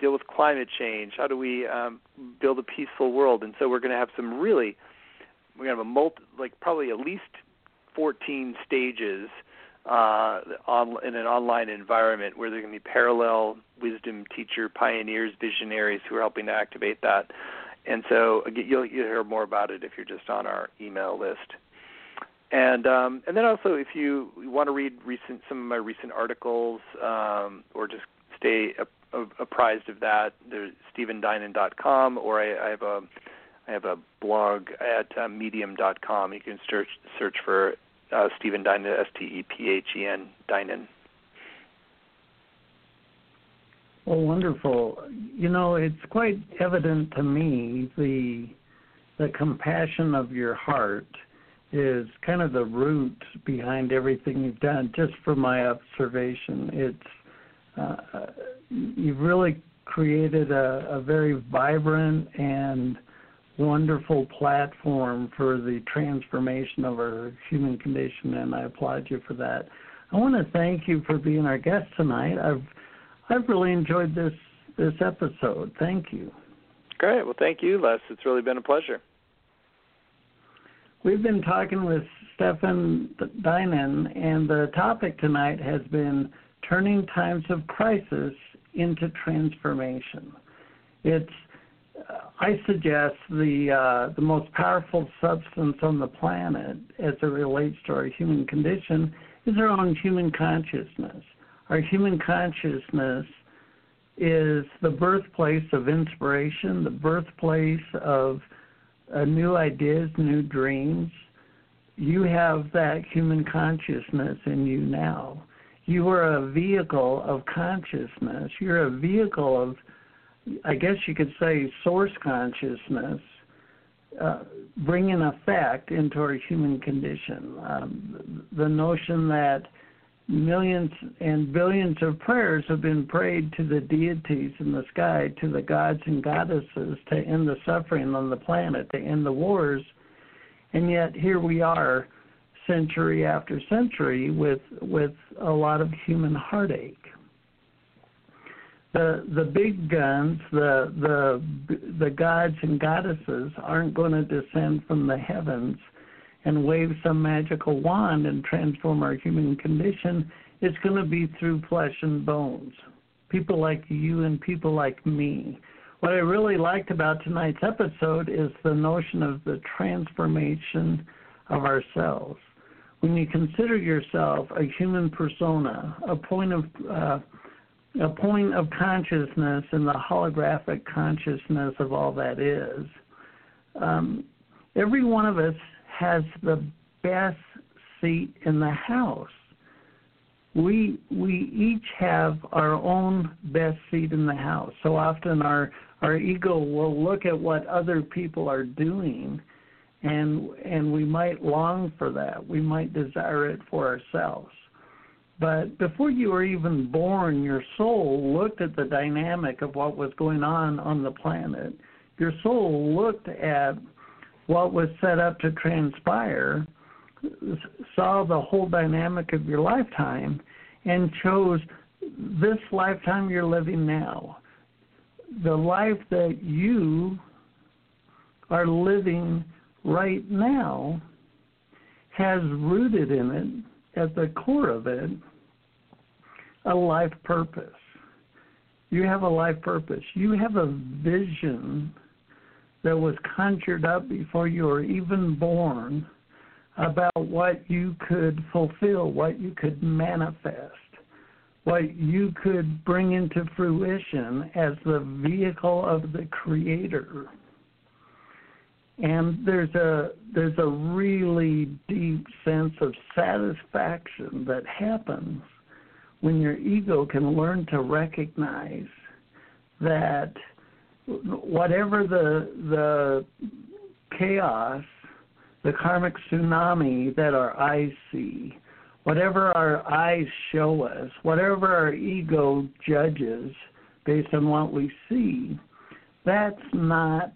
deal with climate change? How do we um, build a peaceful world? And so we're going to have some really we're going to have a multi, like probably at least 14 stages uh, on, in an online environment where going to be parallel wisdom teacher pioneers, visionaries who are helping to activate that. And so you'll, you'll hear more about it if you're just on our email list. And um, and then also, if you want to read recent some of my recent articles um, or just stay apprised of that, there's StephenDinan.com, or I, I have a I have a blog at uh, Medium.com. You can search search for uh, Stephen Dinan, S T E P H E N Dinan. Well, wonderful. You know, it's quite evident to me the the compassion of your heart is kind of the root behind everything you've done. Just from my observation, it's uh, you've really created a, a very vibrant and wonderful platform for the transformation of our human condition, and I applaud you for that. I want to thank you for being our guest tonight. I've I've really enjoyed this this episode. Thank you. Great. Well, thank you, Les. It's really been a pleasure. We've been talking with Stephen Dinan, and the topic tonight has been turning times of crisis into transformation. It's I suggest the uh, the most powerful substance on the planet as it relates to our human condition is our own human consciousness. Our human consciousness is the birthplace of inspiration, the birthplace of uh, new ideas, new dreams. You have that human consciousness in you now. You are a vehicle of consciousness. You're a vehicle of I guess you could say, source consciousness uh, bring an effect into our human condition. Um, the notion that millions and billions of prayers have been prayed to the deities in the sky, to the gods and goddesses to end the suffering on the planet, to end the wars, and yet here we are century after century with with a lot of human heartache. The the big guns, the the the gods and goddesses aren't going to descend from the heavens and wave some magical wand and transform our human condition. It's going to be through flesh and bones. People like you and people like me. What I really liked about tonight's episode is the notion of the transformation of ourselves. When you consider yourself a human persona, a point of uh, a point of consciousness and the holographic consciousness of all that is. Um, every one of us has the best seat in the house. We we each have our own best seat in the house. So often our our ego will look at what other people are doing and and we might long for that. We might desire it for ourselves. But before you were even born, your soul looked at the dynamic of what was going on on the planet. Your soul looked at what was set up to transpire, saw the whole dynamic of your lifetime, and chose this lifetime you're living now. The life that you are living right now has rooted in it, at the core of it, a life purpose. You have a life purpose. You have a vision that was conjured up before you were even born about what you could fulfill, what you could manifest, what you could bring into fruition as the vehicle of the creator. And there's a there's a really deep sense of satisfaction that happens when your ego can learn to recognize that whatever the the chaos, the karmic tsunami that our eyes see, whatever our eyes show us, whatever our ego judges based on what we see, that's not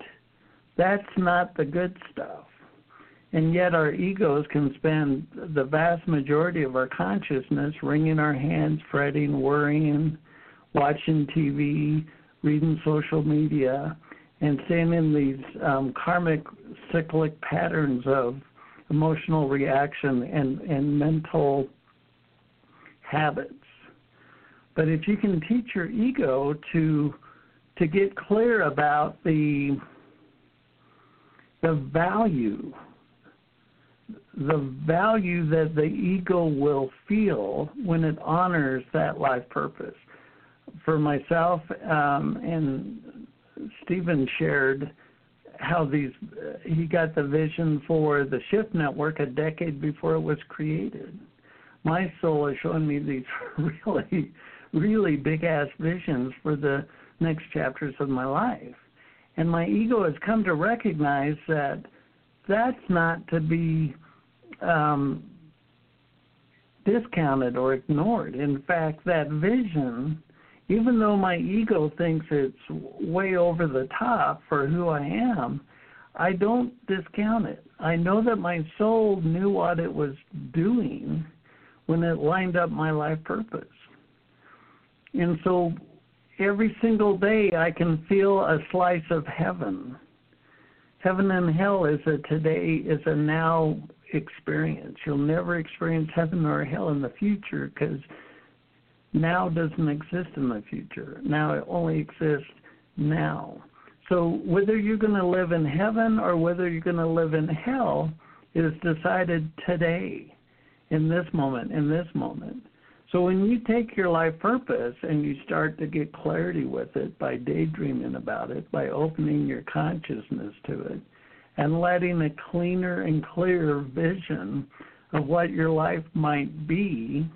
that's not the good stuff. And yet our egos can spend the vast majority of our consciousness wringing our hands, fretting, worrying, watching TV, reading social media, and staying in these um, karmic cyclic patterns of emotional reaction and, and mental habits. But if you can teach your ego to to get clear about the the value the value that the ego will feel when it honors that life purpose. For myself, um, and Stephen shared how these he got the vision for the Shift Network a decade before it was created. My soul is showing me these really, really big ass visions for the next chapters of my life. And my ego has come to recognize that that's not to be um, discounted or ignored. In fact, that vision, even though my ego thinks it's way over the top for who I am, I don't discount it. I know that my soul knew what it was doing when it lined up my life purpose. And so every single day I can feel a slice of heaven. Heaven and hell is a today, is a now experience. You'll never experience heaven or hell in the future because now doesn't exist in the future. Now it only exists now. So whether you're going to live in heaven or whether you're going to live in hell is decided today, in this moment, in this moment. So when you take your life purpose and you start to get clarity with it by daydreaming about it, by opening your consciousness to it, and letting a cleaner and clearer vision of what your life might be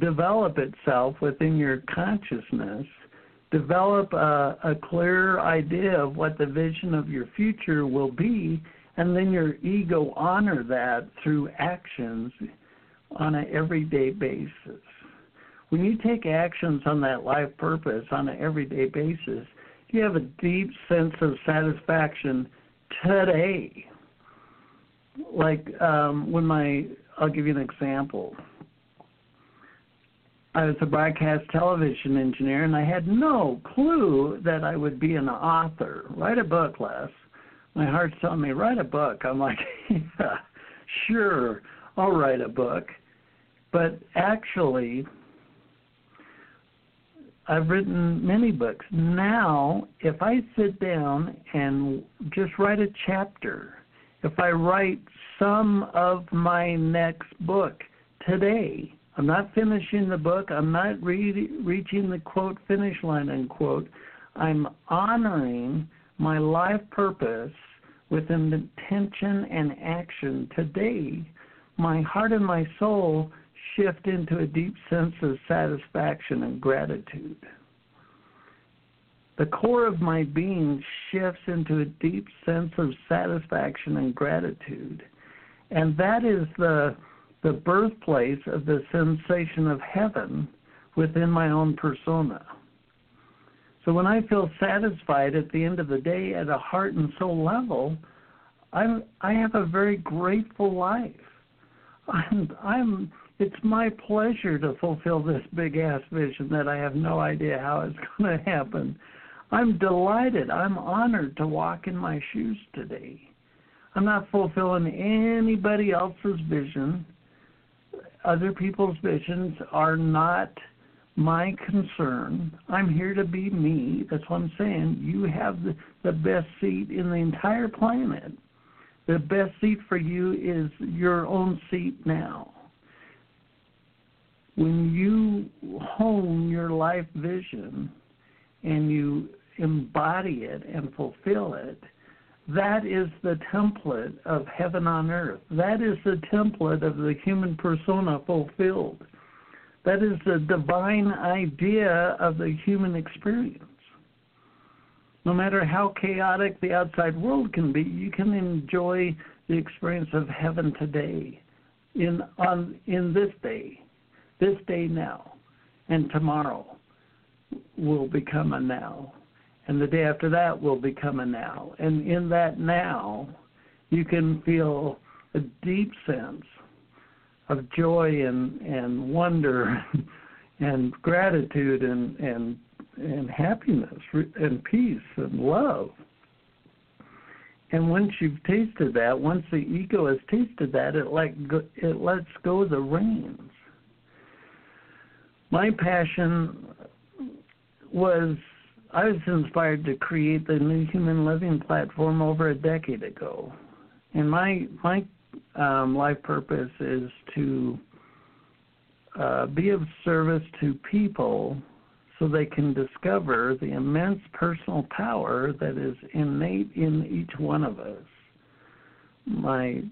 develop itself within your consciousness, develop a, a clear idea of what the vision of your future will be, and then your ego honor that through actions on an everyday basis. When you take actions on that life purpose on an everyday basis, you have a deep sense of satisfaction today. Like um, when my, I'll give you an example. I was a broadcast television engineer, and I had no clue that I would be an author. Write a book, Les. My heart's telling me, write a book. I'm like, yeah, sure, I'll write a book. But actually, I've written many books. Now, if I sit down and just write a chapter, if I write some of my next book today, I'm not finishing the book, I'm not re- reaching the quote finish line unquote. I'm honoring my life purpose with intention and action today. My heart and my soul shift into a deep sense of satisfaction and gratitude. The core of my being shifts into a deep sense of satisfaction and gratitude. And that is the, the birthplace of the sensation of heaven within my own persona. So when I feel satisfied at the end of the day at a heart and soul level, I'm, I have a very grateful life. I'm, I'm it's my pleasure to fulfill this big ass vision that I have no idea how it's going to happen. I'm delighted. I'm honored to walk in my shoes today. I'm not fulfilling anybody else's vision. Other people's visions are not my concern. I'm here to be me. That's what I'm saying. You have the, the best seat in the entire planet. The best seat for you is your own seat now when you hone your life vision and you embody it and fulfill it, that is the template of heaven on earth. That is the template of the human persona fulfilled. That is the divine idea of the human experience. No matter how chaotic the outside world can be, you can enjoy the experience of heaven today, in on in this day this day now, and tomorrow will become a now, and the day after that will become a now. And in that now, you can feel a deep sense of joy and, and wonder and gratitude and, and, and happiness and peace and love. And once you've tasted that, once the ego has tasted that, it let go, it lets go the reins my passion was I was inspired to create the New Human Living platform over a decade ago, and my my um, life purpose is to uh, be of service to people so they can discover the immense personal power that is innate in each one of us. My,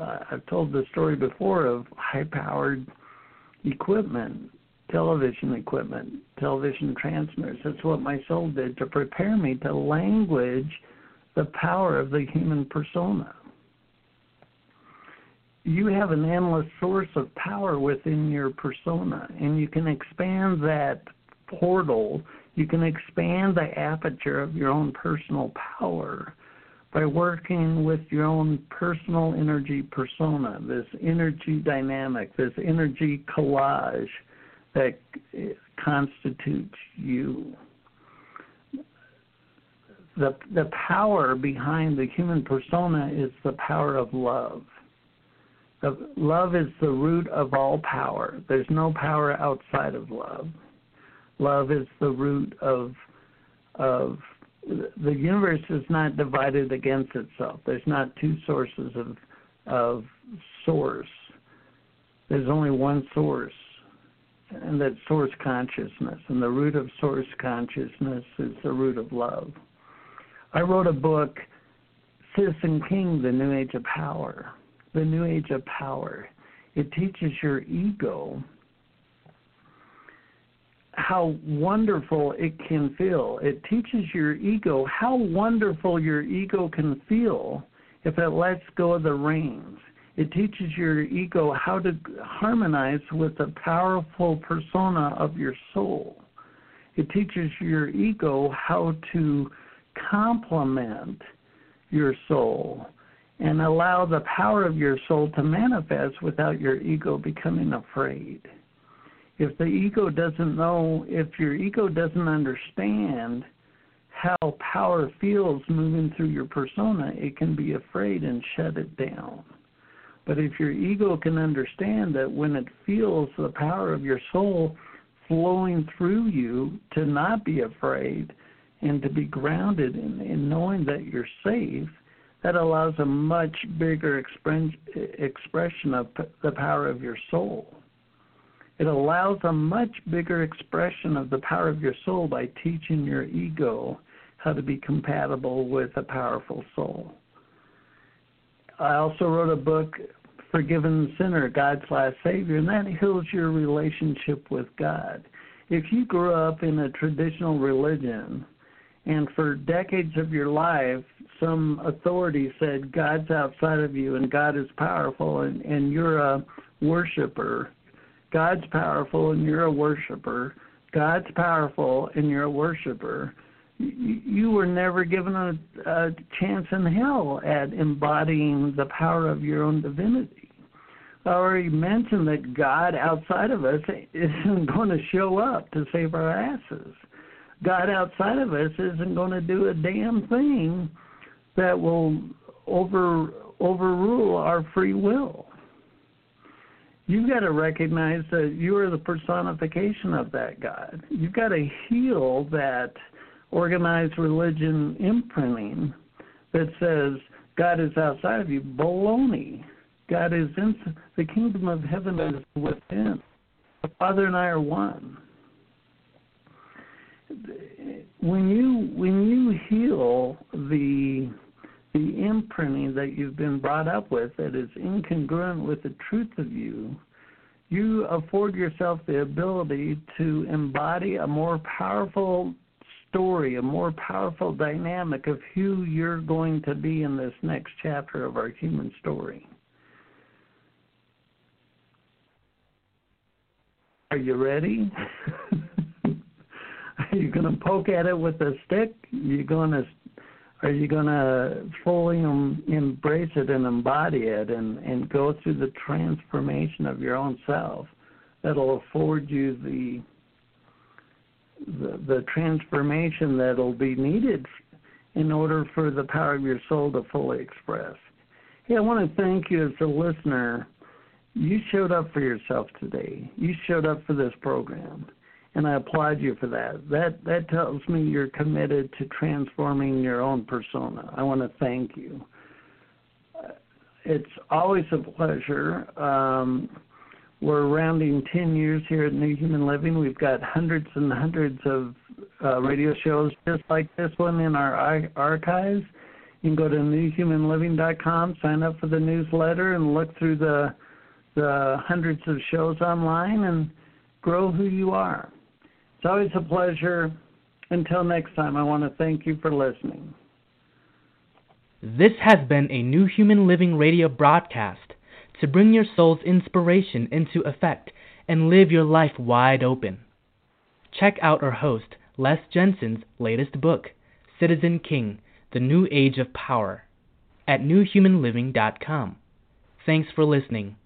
uh, I've told the story before of high-powered equipment, television equipment, television transmitters. That's what my soul did to prepare me to language the power of the human persona. You have an endless source of power within your persona, and you can expand that portal, you can expand the aperture of your own personal power by working with your own personal energy persona, this energy dynamic, this energy collage that constitutes you. The, the power behind the human persona is the power of love. The, love is the root of all power. There's no power outside of love. Love is the root of of the universe is not divided against itself. There's not two sources of of source. There's only one source, and that source consciousness. And the root of source consciousness is the root of love. I wrote a book, Citizen King: The New Age of Power. The New Age of Power. It teaches your ego how wonderful it can feel. It teaches your ego how wonderful your ego can feel if it lets go of the reins. It teaches your ego how to harmonize with the powerful persona of your soul. It teaches your ego how to complement your soul and allow the power of your soul to manifest without your ego becoming afraid if the ego doesn't know, if your ego doesn't understand how power feels moving through your persona, it can be afraid and shut it down. But if your ego can understand that when it feels the power of your soul flowing through you, to not be afraid and to be grounded in, in knowing that you're safe, that allows a much bigger expression of the power of your soul. It allows a much bigger expression of the power of your soul by teaching your ego how to be compatible with a powerful soul. I also wrote a book, Forgiven Sinner, God's Last Savior, and that heals your relationship with God. If you grew up in a traditional religion and for decades of your life some authority said God's outside of you and God is powerful and, and you're a worshiper God's powerful and you're a worshiper. God's powerful and you're a worshiper. You, were never given a, a chance in hell at embodying the power of your own divinity. Already mentioned that God outside of us isn't going to show up to save our asses. God outside of us isn't going to do a damn thing that will over overrule our free will you've got to recognize that you are the personification of that God. You've got to heal that organized religion imprinting that says God is outside of you. Baloney. God is in the kingdom of heaven is within. The Father and I are one. When you when you heal the the imprinting that you've been brought up with that is incongruent with the truth of you, you afford yourself the ability to embody a more powerful story, a more powerful dynamic of who you're going to be in this next chapter of our human story. Are you ready? Are you going to poke at it with a stick? Are you going to are you going to fully em- embrace it and embody it and, and go through the transformation of your own self that'll afford you the, the, the transformation that'll be needed in order for the power of your soul to fully express? Hey, I want to thank you as a listener. You showed up for yourself today. You showed up for this program. and I applaud you for that. That that tells me you're committed to transforming your own persona. I want to thank you. It's always a pleasure. Um, we're rounding 10 years here at New Human Living. We've got hundreds and hundreds of uh, radio shows just like this one in our archives. You can go to newhumanliving.com, sign up for the newsletter, and look through the the hundreds of shows online and grow who you are. It's always a pleasure. Until next time, I want to thank you for listening. This has been a New Human Living radio broadcast to bring your soul's inspiration into effect and live your life wide open. Check out our host, Les Jensen's latest book, Citizen King The New Age of Power, at newhumanliving.com. Thanks for listening.